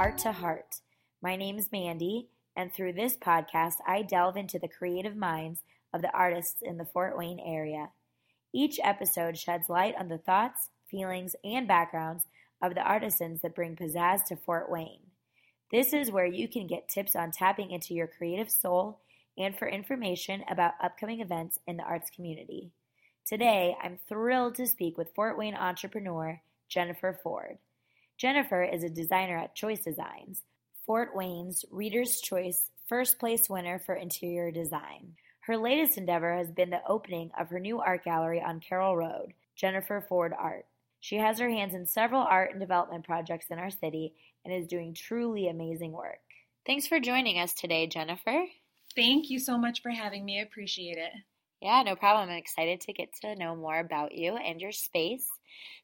Art to Heart. My name is Mandie, and through this podcast, I delve into the creative minds of the artists in the Fort Wayne area. Each episode sheds light on the thoughts, feelings, and backgrounds of the artisans that bring pizzazz to Fort Wayne. This is where you can get tips on tapping into your creative soul and for information about upcoming events in the arts community. Today, I'm thrilled to speak with Fort Wayne entrepreneur Jennifer Ford. Jennifer is a designer at Choice Designs, Fort Wayne's Reader's Choice first place winner for interior design. Her latest endeavor has been the opening of her new art gallery on Carroll Road, Jennifer Ford Art. She has her hands in several art and development projects in our city and is doing truly amazing work. Thanks for joining us today, Jennifer. Thank you so much for having me. I appreciate it. Yeah, no problem. I'm excited to get to know more about you and your space.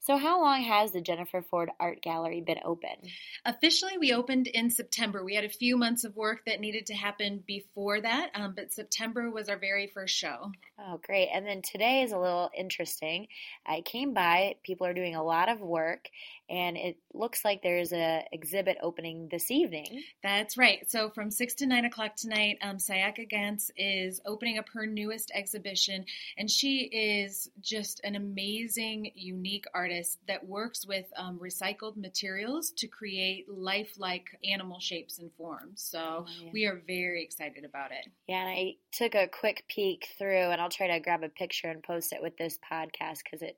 So, how long has the Jennifer Ford Art Gallery been open? Officially, we opened in September. We had a few months of work that needed to happen before that, um, but September was our very first show. Oh, great. And then today is a little interesting. I came by, people are doing a lot of work, and it looks like there's a exhibit opening this evening. That's right. So, from 6 to 9 o'clock tonight, um, Sayaka Ganz is opening up her newest exhibition, and she is just an amazing, unique unique artist that works with um, recycled materials to create lifelike animal shapes and forms. So oh, yeah. we are very excited about it. Yeah, and I took a quick peek through, and I'll try to grab a picture and post it with this podcast because it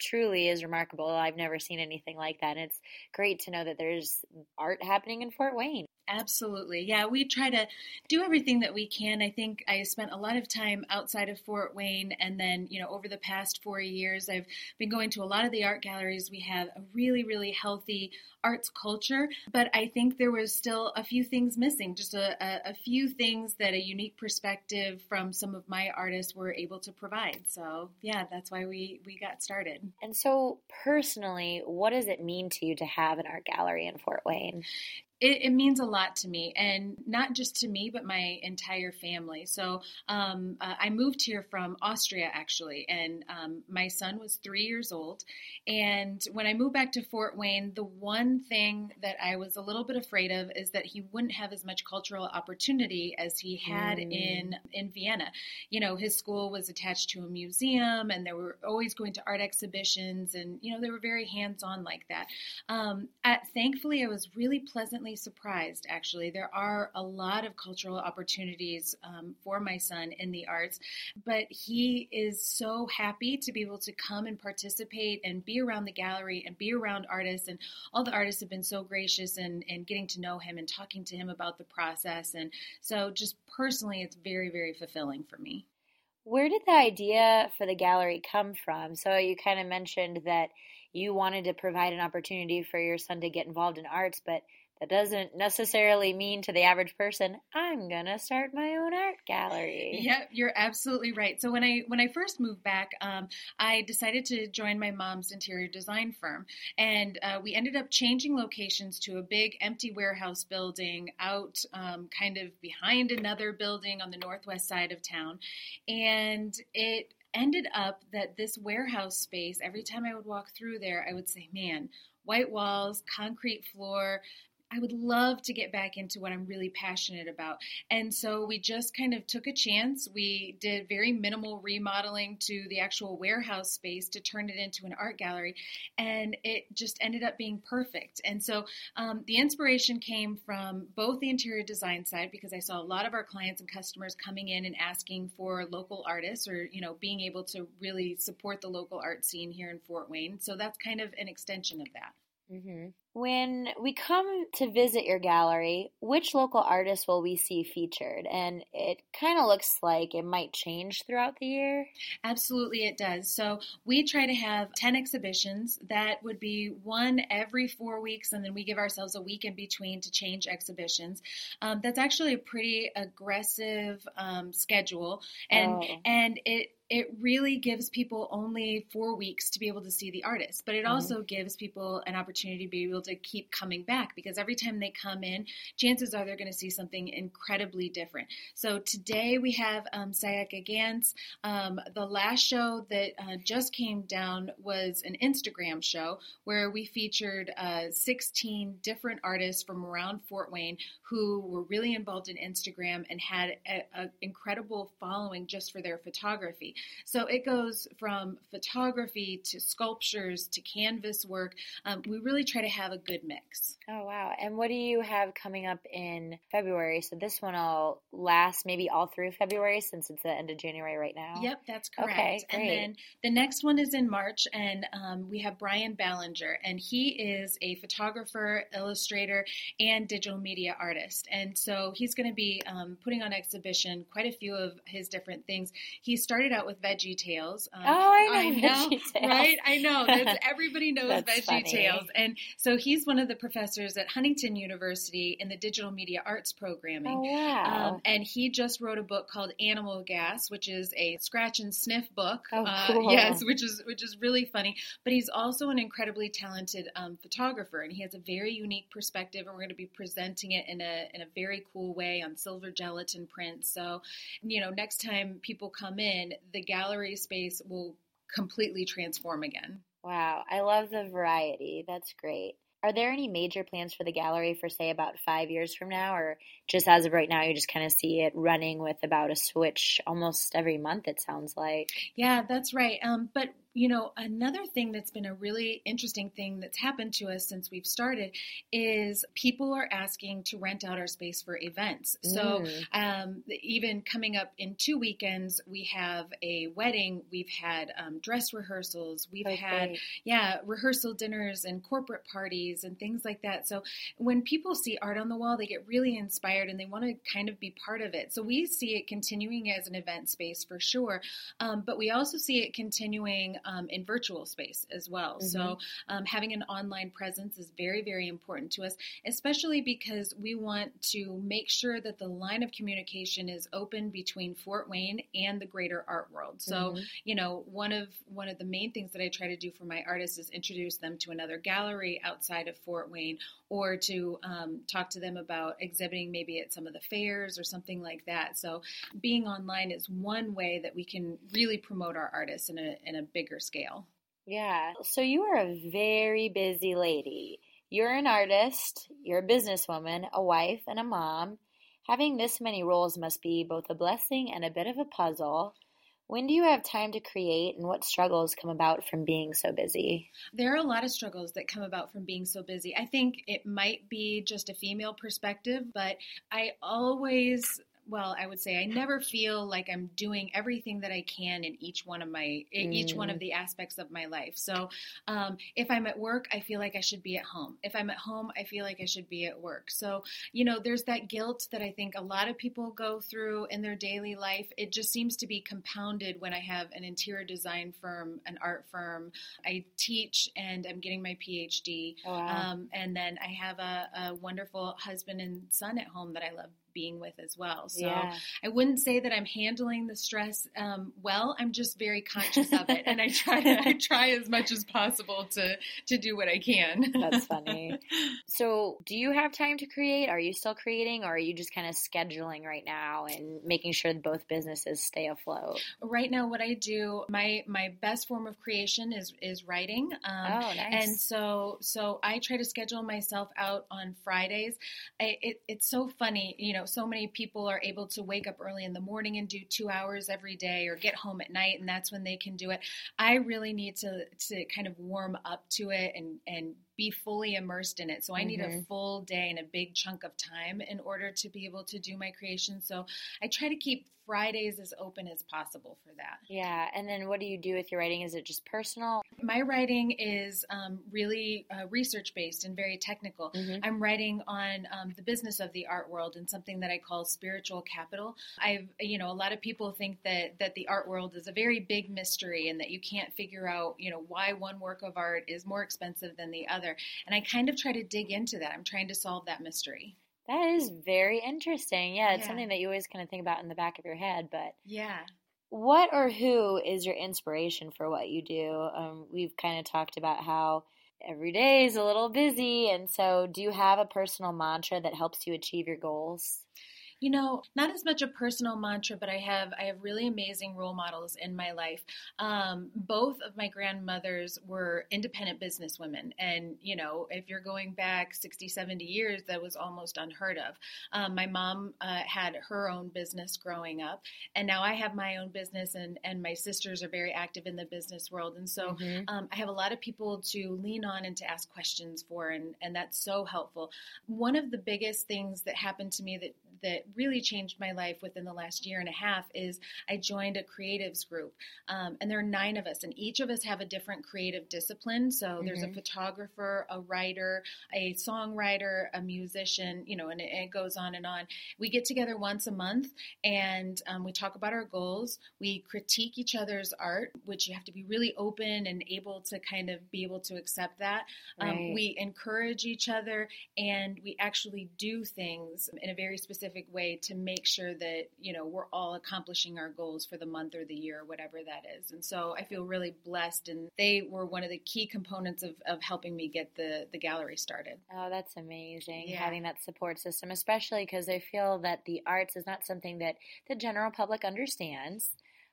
truly is remarkable. I've never seen anything like that. And it's great to know that there's art happening in Fort Wayne. Absolutely. Yeah, we try to do everything that we can. I think I spent a lot of time outside of Fort Wayne and then, you know, over the past 4 years I've been going to a lot of the art galleries. We have a really really healthy arts culture, but I think there was still a few things missing, just a, a, a few things that a unique perspective from some of my artists were able to provide. So, yeah, that's why we we got started. And so, personally, what does it mean to you to have an art gallery in Fort Wayne? It, it, means a lot to me, and not just to me, but my entire family. So um, uh, I moved here from Austria actually, and um, my son was three years old. And when I moved back to Fort Wayne, the one thing that I was a little bit afraid of is that he wouldn't have as much cultural opportunity as he had mm. in in Vienna. You know, his school was attached to a museum, and they were always going to art exhibitions, and you know they were very hands on like that. Um, at, thankfully, I was really pleasantly surprised, actually. There are a lot of cultural opportunities um, for my son in the arts, but he is so happy to be able to come and participate and be around the gallery and be around artists. And all the artists have been so gracious in getting to know him and talking to him about the process. And so, just personally, it's very, very fulfilling for me. Where did the idea for the gallery come from? So, you kind of mentioned that you wanted to provide an opportunity for your son to get involved in arts, but that doesn't necessarily mean to the average person i'm going to start my own art gallery. Yep, you're absolutely right. So when i when i first moved back um, i decided to join my mom's interior design firm. And uh, we ended up changing locations to a big empty warehouse building out um, kind of behind another building on the northwest side of town. And it ended up that this warehouse space every time i would walk through there i would say man white walls, concrete floor, I would love to get back into what I'm really passionate about. And so we just kind of took a chance. We did very minimal remodeling to the actual warehouse space to turn it into an art gallery. And it just ended up being perfect. And so um, the inspiration came from both the interior design side, because I saw a lot of our clients and customers coming in and asking for local artists or, you know, being able to really support the local art scene here in Fort Wayne. So that's kind of an extension of that. Mm-hmm. When we come to visit your gallery, which local artists will we see featured? And it kind of looks like it might change throughout the year. Absolutely, it does. So we try to have 10 exhibitions. That would be one every four weeks, and then we give ourselves a week in between to change exhibitions. Um, that's actually a pretty aggressive um, schedule, and oh. and it it really gives people only four weeks to be able to see the artist, but it Mhm. also gives people an opportunity to be able to keep coming back because every time they come in, chances are they're going to see something incredibly different. So today we have um, Sayaka Ganz. Um, the last show that uh, just came down was an Instagram show where we featured uh, 16 different artists from around Fort Wayne who were really involved in Instagram and had an incredible following just for their photography. So it goes from photography to sculptures to canvas work. Um, we really try to have a good mix. Oh wow! And what do you have coming up in February? So this one will last maybe all through February since it's the end of January right now. Yep, that's correct. Okay, great. and then the next one is in March, and um, we have Brian Ballinger, and he is a photographer, illustrator, and digital media artist. And so he's going to be um, putting on exhibition quite a few of his different things. He started out with Veggie Tales. Um, Oh, I know Veggie Tales. right? I know. Everybody knows Veggie funny. Tales, and so he's one of the professors at Huntington University in the digital media arts programming. Oh wow! Um, and he just wrote a book called Animal Gas, which is a scratch and sniff book. Oh, Uh, cool. yes, which is which is really funny. But he's also an incredibly talented um, photographer, and he has a very unique perspective. And we're going to be presenting it in a in a very cool way on silver gelatin prints. So, you know, next time people come in, the gallery space will completely transform again. wow! I love the variety. That's great. Are there any major plans for the gallery for say about five years from now, or just as of right now, you just kind of see it running with about a switch almost every month? It sounds like. Yeah, that's right. Um, but you know, another thing that's been a really interesting thing that's happened to us since we've started is people are asking to rent out our space for events. So Mm. um, even coming up in two weekends, we have a wedding. We've had um, dress rehearsals. We've Oh, had yeah rehearsal dinners and corporate parties and things like that. So when people see art on the wall, they get really inspired and they want to kind of be part of it. So we see it continuing as an event space for sure, um, but we also see it continuing um, in virtual space as well. So um, having an online presence is very very important to us, especially because we want to make sure that the line of communication is open between Fort Wayne and the greater art world. So Mhm. you know one of one of the main things that i try to do for my artists is introduce them to another gallery outside of fort wayne or to um, talk to them about exhibiting maybe at some of the fairs or something like that so being online is one way that we can really promote our artists in a, in a bigger scale Yeah. So you are a very busy lady. You're an artist, you're a businesswoman, a wife, and a mom. Having this many roles must be both a blessing and a bit of a puzzle. When do you have time to create, and what struggles come about from being so busy? There are a lot of struggles that come about from being so busy. I think it might be just a female perspective, but I always well, I would say I never feel like I'm doing everything that I can in each one of my in each one of the aspects of my life. So, um, if I'm at work, I feel like I should be at home. If I'm at home, I feel like I should be at work. So, you know, there's that guilt that I think a lot of people go through in their daily life. It just seems to be compounded when I have an interior design firm, an art firm. I teach and I'm getting my PhD. Oh, wow. Um, and then I have a, a wonderful husband and son at home that I love being with as well. So yeah. I wouldn't say that I'm handling the stress um, well. I'm just very conscious of it, and I try to, I try as much as possible to to do what I can. That's funny. So, do you have time to create? Are you still creating, or are you just kind of scheduling right now and making sure that both businesses stay afloat? right now, what I do, my my best form of creation is is writing. Um, oh, nice. And so, so I try to schedule myself out on Fridays. I, it, it's so funny, you know. So many people are able to wake up early in the morning and do two hours every day, or get home at night, and that's when they can do it. I really need to to kind of warm up to it and and be fully immersed in it. So I need a Mhm. full day and a big chunk of time in order to be able to do my creation. So I try to keep Fridays as open as possible for that. yeah. And then, what do you do with your writing? Is it just personal? My writing is um, really uh, research based and very technical. Mhm. I'm writing on um, the business of the art world and something that I call spiritual capital. I've, you know, a lot of people think that that the art world is a very big mystery and that you can't figure out, you know, why one work of art is more expensive than the other. And I kind of try to dig into that. I'm trying to solve that mystery. That is very interesting. Yeah, it's Yeah. something that you always kind of think about in the back of your head. But Yeah. what or who is your inspiration for what you do? Um, we've kind of talked about how every day is a little busy, and so do you have a personal mantra that helps you achieve your goals? You know, not as much a personal mantra, but I have I have really amazing role models in my life. Um, both of my grandmothers were independent businesswomen, and you know, if you're going back 60, 70 years, that was almost unheard of. Um, my mom uh, had her own business growing up, and now I have my own business, and and my sisters are very active in the business world, and so mm-hmm. um, I have a lot of people to lean on and to ask questions for, and and that's so helpful. One of the biggest things that happened to me that that really changed my life within the last year and a half is I joined a creatives group. Um, and there are nine of us, and each of us have a different creative discipline. So mm-hmm. there's a mm-hmm. photographer, a writer, a songwriter, a musician, you know, and it, it, goes on and on. We get together once a month and um, we talk about our goals. We critique each other's art, which you have to be really open and able to kind of be able to accept that. Um, right. Um, we encourage each other and we actually do things in a very specific specific way to make sure that you know we're all accomplishing our goals for the month or the year or whatever that is. And so i feel really blessed and they were one of the key components of, of helping me get the the gallery started. Oh that's amazing yeah. having that support system especially because i feel that the arts is not something that the general public understands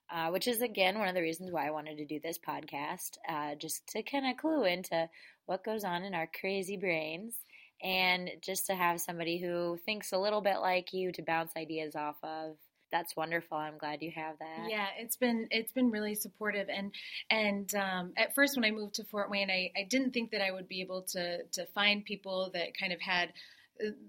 uh, which is again one of the reasons why I wanted to do this podcast, uh, just to kind of clue into what goes on in our crazy brains and just to have somebody who thinks a little bit like you to bounce ideas off of. That's wonderful. I'm glad you have that. Yeah it's been it's been really supportive. And and um, at first when i moved to fort wayne I, I didn't think that i would be able to to find people that kind of had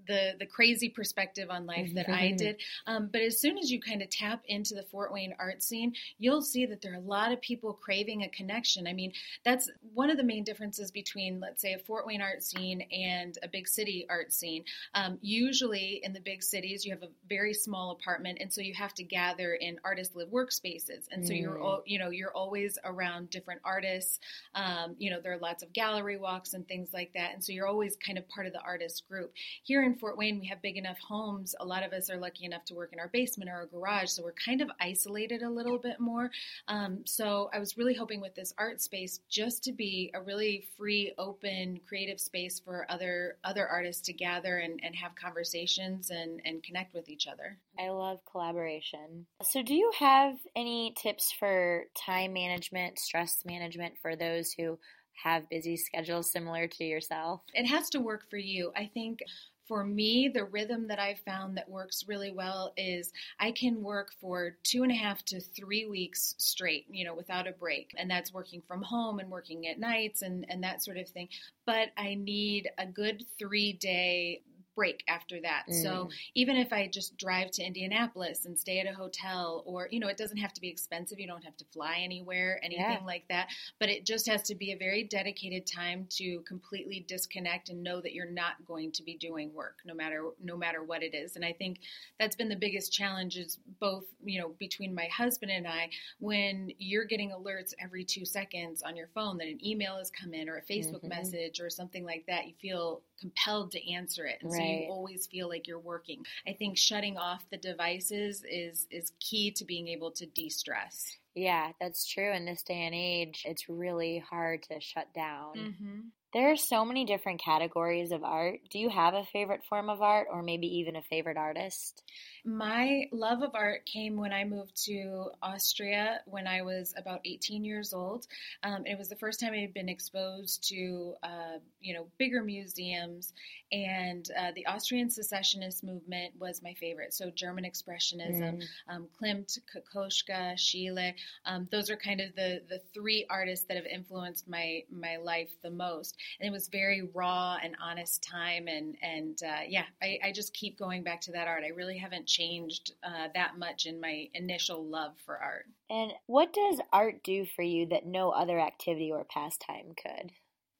the the crazy perspective on life that I did. Um, but as soon as you kind of tap into the Fort Wayne art scene, you'll see that there are a lot of people craving a connection. I mean, that's one of the main differences between, let's say, a Fort Wayne art scene and a big city art scene. Um, usually, in the big cities, you have a very small apartment, and so you have to gather in artist live workspaces, and so mm. you're you know you're always around different artists. Um, you know, there are lots of gallery walks and things like that, and so you're always kind of part of the artist group here in Fort Wayne, we have big enough homes. A lot of us are lucky enough to work in our basement or our garage, so we're kind of isolated a little bit more. Um, so I was really hoping with this art space just to be a really free, open, creative space for other other artists to gather and, and have conversations and, and connect with each other. I love collaboration. So, do you have any tips for time management, stress management for those who have busy schedules similar to yourself? It has to work for you. I think for me, the rhythm that I've found that works really well is I can work for two and a half to three weeks straight, you know, without a break. And that's working from home and working at nights and, and that sort of thing. But I need a good three day break after that. Mm. So even if I just drive to Indianapolis and stay at a hotel, or, you know, it doesn't have to be expensive. You don't have to fly anywhere, anything yeah. like that. But it just has to be a very dedicated time to completely disconnect and know that you're not going to be doing work no matter, no matter what it is. And I think that's been the biggest challenge is both, you know, between my husband and I, when you're getting alerts every two seconds on your phone that an email has come in or a Facebook mm-hmm. message or something like that, you feel compelled to answer it. And right. so you always feel like you're working. I think shutting off the devices is is key to being able to de-stress. Yeah, that's true. In this day and age, it's really hard to shut down. Mm-hmm. There are so many different categories of art. Do you have a favorite form of art or maybe even a favorite artist? My love of art came when I moved to Austria when I was about 18 years old. Um, it was the first time I had been exposed to, uh, you know, bigger museums, and uh, the Austrian secessionist movement was my favorite. So German Expressionism, mm. um, Klimt, Kokoschka, Schiele, um, those are kind of the the three artists that have influenced my my life the most and it was very raw and honest time. And and uh, yeah, I, I, just keep going back to that art. I really haven't changed uh, that much in my initial love for art. And what does art do for you that no other activity or pastime could?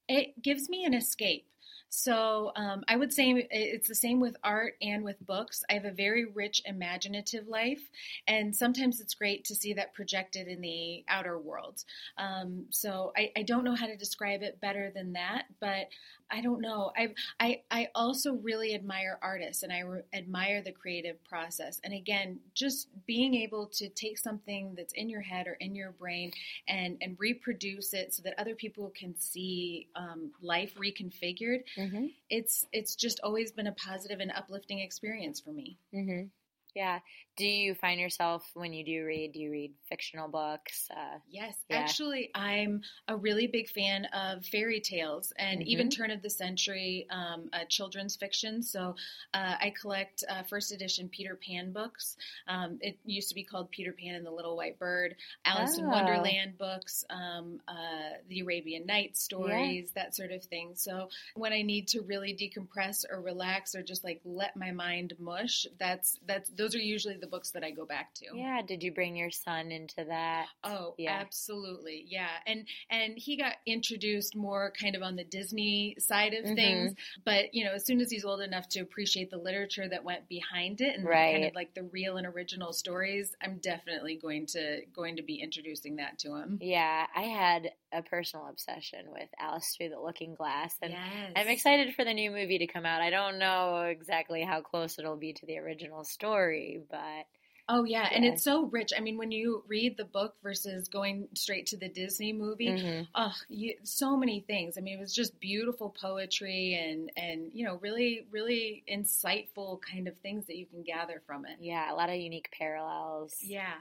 It gives me an escape. So um, I would say it's the same with art and with books. I have a very rich imaginative life, and sometimes it's great to see that projected in the outer world. Um, so I, I, don't know how to describe it better than that, but I don't know. I I I also really admire artists, and I re- admire the creative process. And again, just being able to take something that's in your head or in your brain and and reproduce it so that other people can see um, life reconfigured. Mm-hmm. It's it's just always been a positive and uplifting experience for me. Mm-hmm. Yeah. Do you find yourself when you do read, do you read fictional books? Uh, yes, yeah. actually, I'm a really big fan of fairy tales and mm-hmm. even turn of the century um, uh, children's fiction. So uh, I collect uh, first edition Peter Pan books. Um, it used to be called Peter Pan and the Little White Bird, Alice oh. in Wonderland books, um, uh, the Arabian Nights stories, yeah. that sort of thing. So when I need to really decompress or relax or just like let my mind mush, that's that's those are usually the books that I go back to. Yeah. Did you bring your son into that? Oh, yeah. absolutely. Yeah. And and he got introduced more kind of on the Disney side of mm-hmm. things. But you know, as soon as he's old enough to appreciate the literature that went behind it and right. kind of like the real and original stories, I'm definitely going to going to be introducing that to him. Yeah. I had a personal obsession with Alice Through the Looking Glass. And yes. I'm excited for the new movie to come out. I don't know exactly how close it'll be to the original story, but Oh yeah. yeah, and it's so rich. I mean, when you read the book versus going straight to the Disney movie, mm-hmm. oh, you, so many things. I mean, it was just beautiful poetry and and you know, really really insightful kind of things that you can gather from it. Yeah, a lot of unique parallels. Yeah.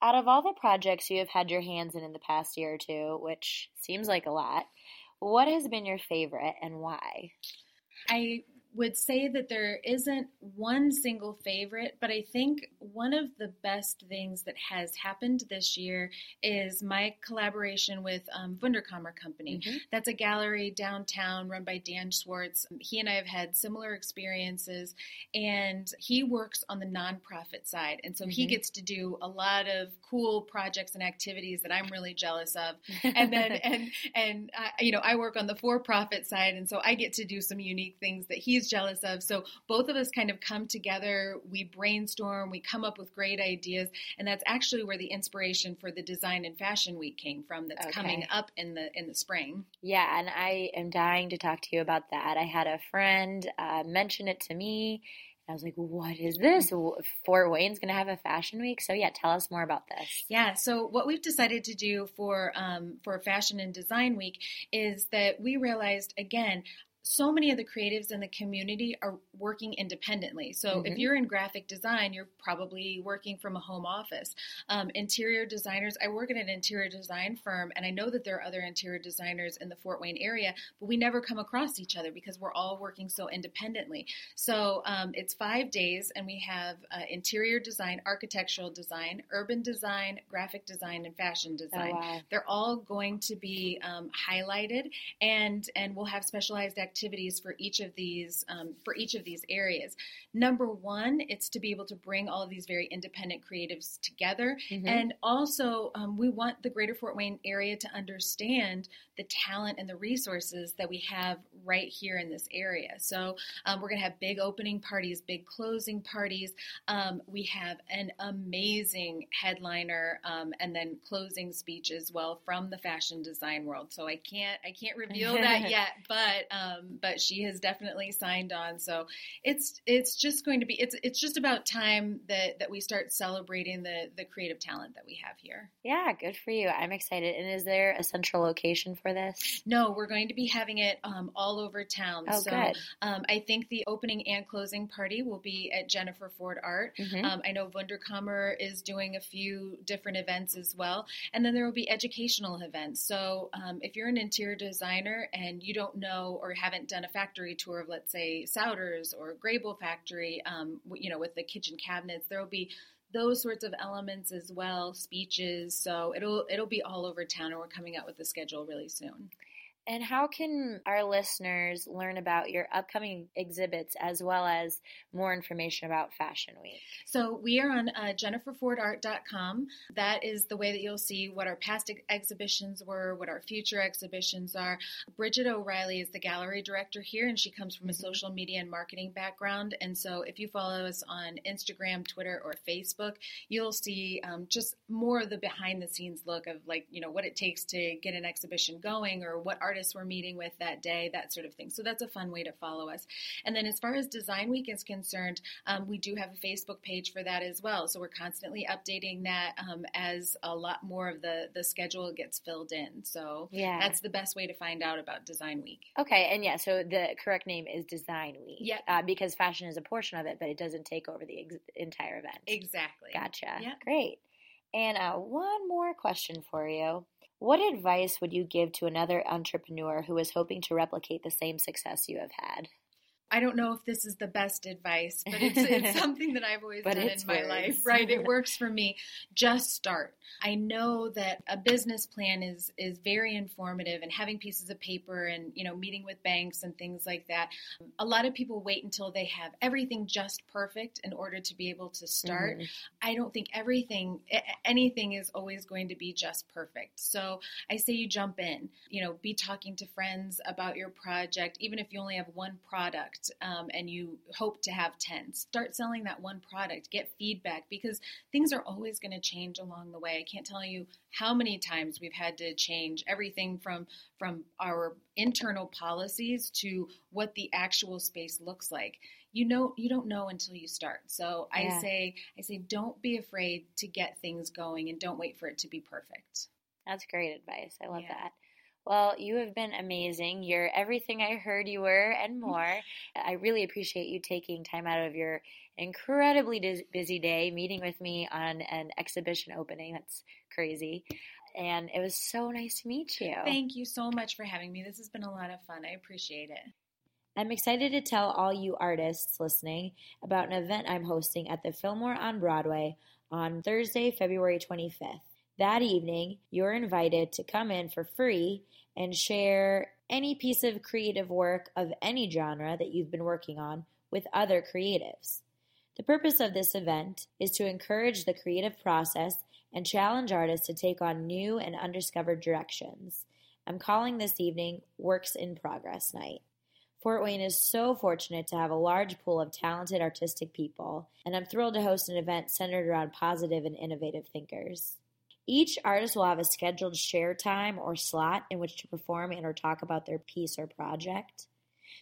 Out of all the projects you have had your hands in in the past year or two, which seems like a lot, what has been your favorite and why? I would say that there isn't one single favorite, but I think one of the best things that has happened this year is my collaboration with um, Wunderkammer Company. Mm-hmm. That's a gallery downtown run by Dan Swartz. He and I have had similar experiences, and he works on the nonprofit side, and so mm-hmm. he gets to do a lot of cool projects and activities that I'm really jealous of. And then, and and I, you know, I work on the for-profit side, and so I get to do some unique things that he's jealous of. So both of us kind of come together, we brainstorm, we come up with great ideas, and that's actually where the inspiration for the Design and Fashion Week came from. That's okay. coming up in the in the spring. Yeah, and I am dying to talk to you about that. I had a friend uh, mention it to me. I was like, what is this? Fort Wayne's going to have a fashion week. So yeah, tell us more about this. Yeah. So what we've decided to do for um, for Fashion and Design Week is that we realized again so many of the creatives in the community are working independently. So mm-hmm. if you're in graphic design, you're probably working from a home office. Um, interior designers, I work at an interior design firm, and I know that there are other interior designers in the Fort Wayne area, but we never come across each other because we're all working so independently. So um, it's five days, and we have uh, interior design, architectural design, urban design, graphic design, and fashion oh, design. Oh, wow. They're all going to be um, highlighted, and and we'll have specialized activities activities for each of these um, for each of these areas. Number one, it's to be able to bring all of these very independent creatives together, mm-hmm. and also um, we want the Greater Fort Wayne area to understand the talent and the resources that we have right here in this area. So um, we're going to have big opening parties, big closing parties. Um, we have an amazing headliner um, and then closing speech as well from the fashion design world. So I can't I can't reveal that yet, but um, but she has definitely signed on. So it's it's just going to be it's it's just about time that that we start celebrating the the creative talent that we have here. Yeah, good for you. I'm excited. And is there a central location for this? No, we're going to be having it um, all over town. Oh, so good. Um, I think the opening and closing party will be at Jennifer Ford Art. Mm-hmm. Um, I know Wunderkammer is doing a few different events as well, and then there will be educational events. So um, if you're an interior designer and you don't know or haven't done a factory tour of, let's say, Souders or Grable Factory, um, you know, with the kitchen cabinets, there will be those sorts of elements as well, speeches. So it'll it'll be all over town, and we're coming out with the schedule really soon. And how can our listeners learn about your upcoming exhibits as well as more information about Fashion Week? So we are on uh, jenniferfordart.com. That is the way that you'll see what our past ex- exhibitions were, what our future exhibitions are. Bridget O'Reilly is the gallery director here, and she comes from a social media and marketing background. And so if you follow us on Instagram, Twitter, or Facebook, you'll see um, just more of the behind the scenes look of like, you know, what it takes to get an exhibition going or what artists we're meeting with that day, that sort of thing. So that's a fun way to follow us. And then as far as Design Week is concerned, um, we do have a Facebook page for that as well. So we're constantly updating that um, as a lot more of the, the schedule gets filled in. So yeah. that's the best way to find out about Design Week. Okay. And yeah, so the correct name is Design Week. Yeah. Uh, because fashion is a portion of it, but it doesn't take over the ex- entire event. Exactly. Gotcha. Yeah. Great. And uh, one more question for you. What advice would you give to another entrepreneur who is hoping to replicate the same success you have had? I don't know if this is the best advice, but it's, it's something that I've always done in my life, right? It works for me. Just start. I know that a business plan is is very informative, and having pieces of paper and you know meeting with banks and things like that. A lot of people wait until they have everything just perfect in order to be able to start. Mm-hmm. I don't think everything, anything is always going to be just perfect. So I say you jump in. You know, be talking to friends about your project, even if you only have one product product um, and you hope to have 10, start selling that one product, get feedback because things are always going to change along the way. I can't tell you how many times we've had to change everything from from our internal policies to what the actual space looks like you know you don't know until you start so yeah. i say i say don't be afraid to get things going and don't wait for it to be perfect that's great advice i love yeah. that well, you have been amazing. You're everything I heard you were and mm. more. I really appreciate you taking time out of your incredibly busy day meeting with me on an exhibition opening. That's crazy. And it was so nice to meet you. Thank you so much for having me. This has been a lot of fun. I appreciate it. I'm excited to tell all you artists listening about an event I'm hosting at the Fillmore on Broadway on Thursday, February 25th. That evening, you're invited to come in for free and share any piece of creative work of any genre that you've been working on with other creatives. The purpose of this event is to encourage the creative process and challenge artists to take on new and undiscovered directions. I'm calling this evening Works in Progress Night. Fort Wayne is so fortunate to have a large pool of talented artistic people, and I'm thrilled to host an event centered around positive and innovative thinkers. Each artist will have a scheduled share time or slot in which to perform and or talk about their piece or project.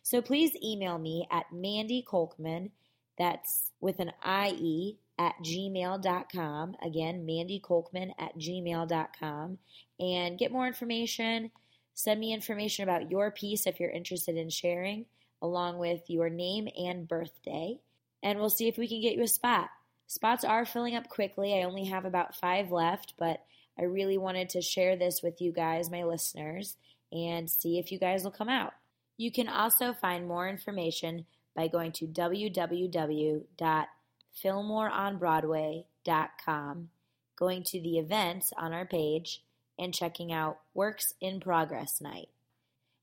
So please email me at Mandie Kolkman, that's with an IE, at gmail.com. Again, Mandie Kolkman at gmail.com. And get more information. Send me information about your piece if you're interested in sharing, along with your name and birthday. And we'll see if we can get you a spot. Spots are filling up quickly. I only have about five left, but I really wanted to share this with you guys, my listeners, and see if you guys will come out. You can also find more information by going to www.fillmoreonbroadway.com, going to the events on our page, and checking out Works in Progress Night.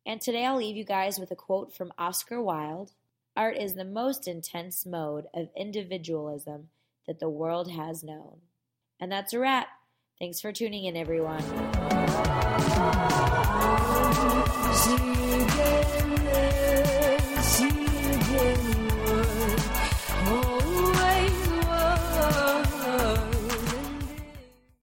And today I'll leave you guys with a quote from Oscar Wilde Art is the most intense mode of individualism that the world has known. And that's a wrap. Thanks for tuning in, everyone.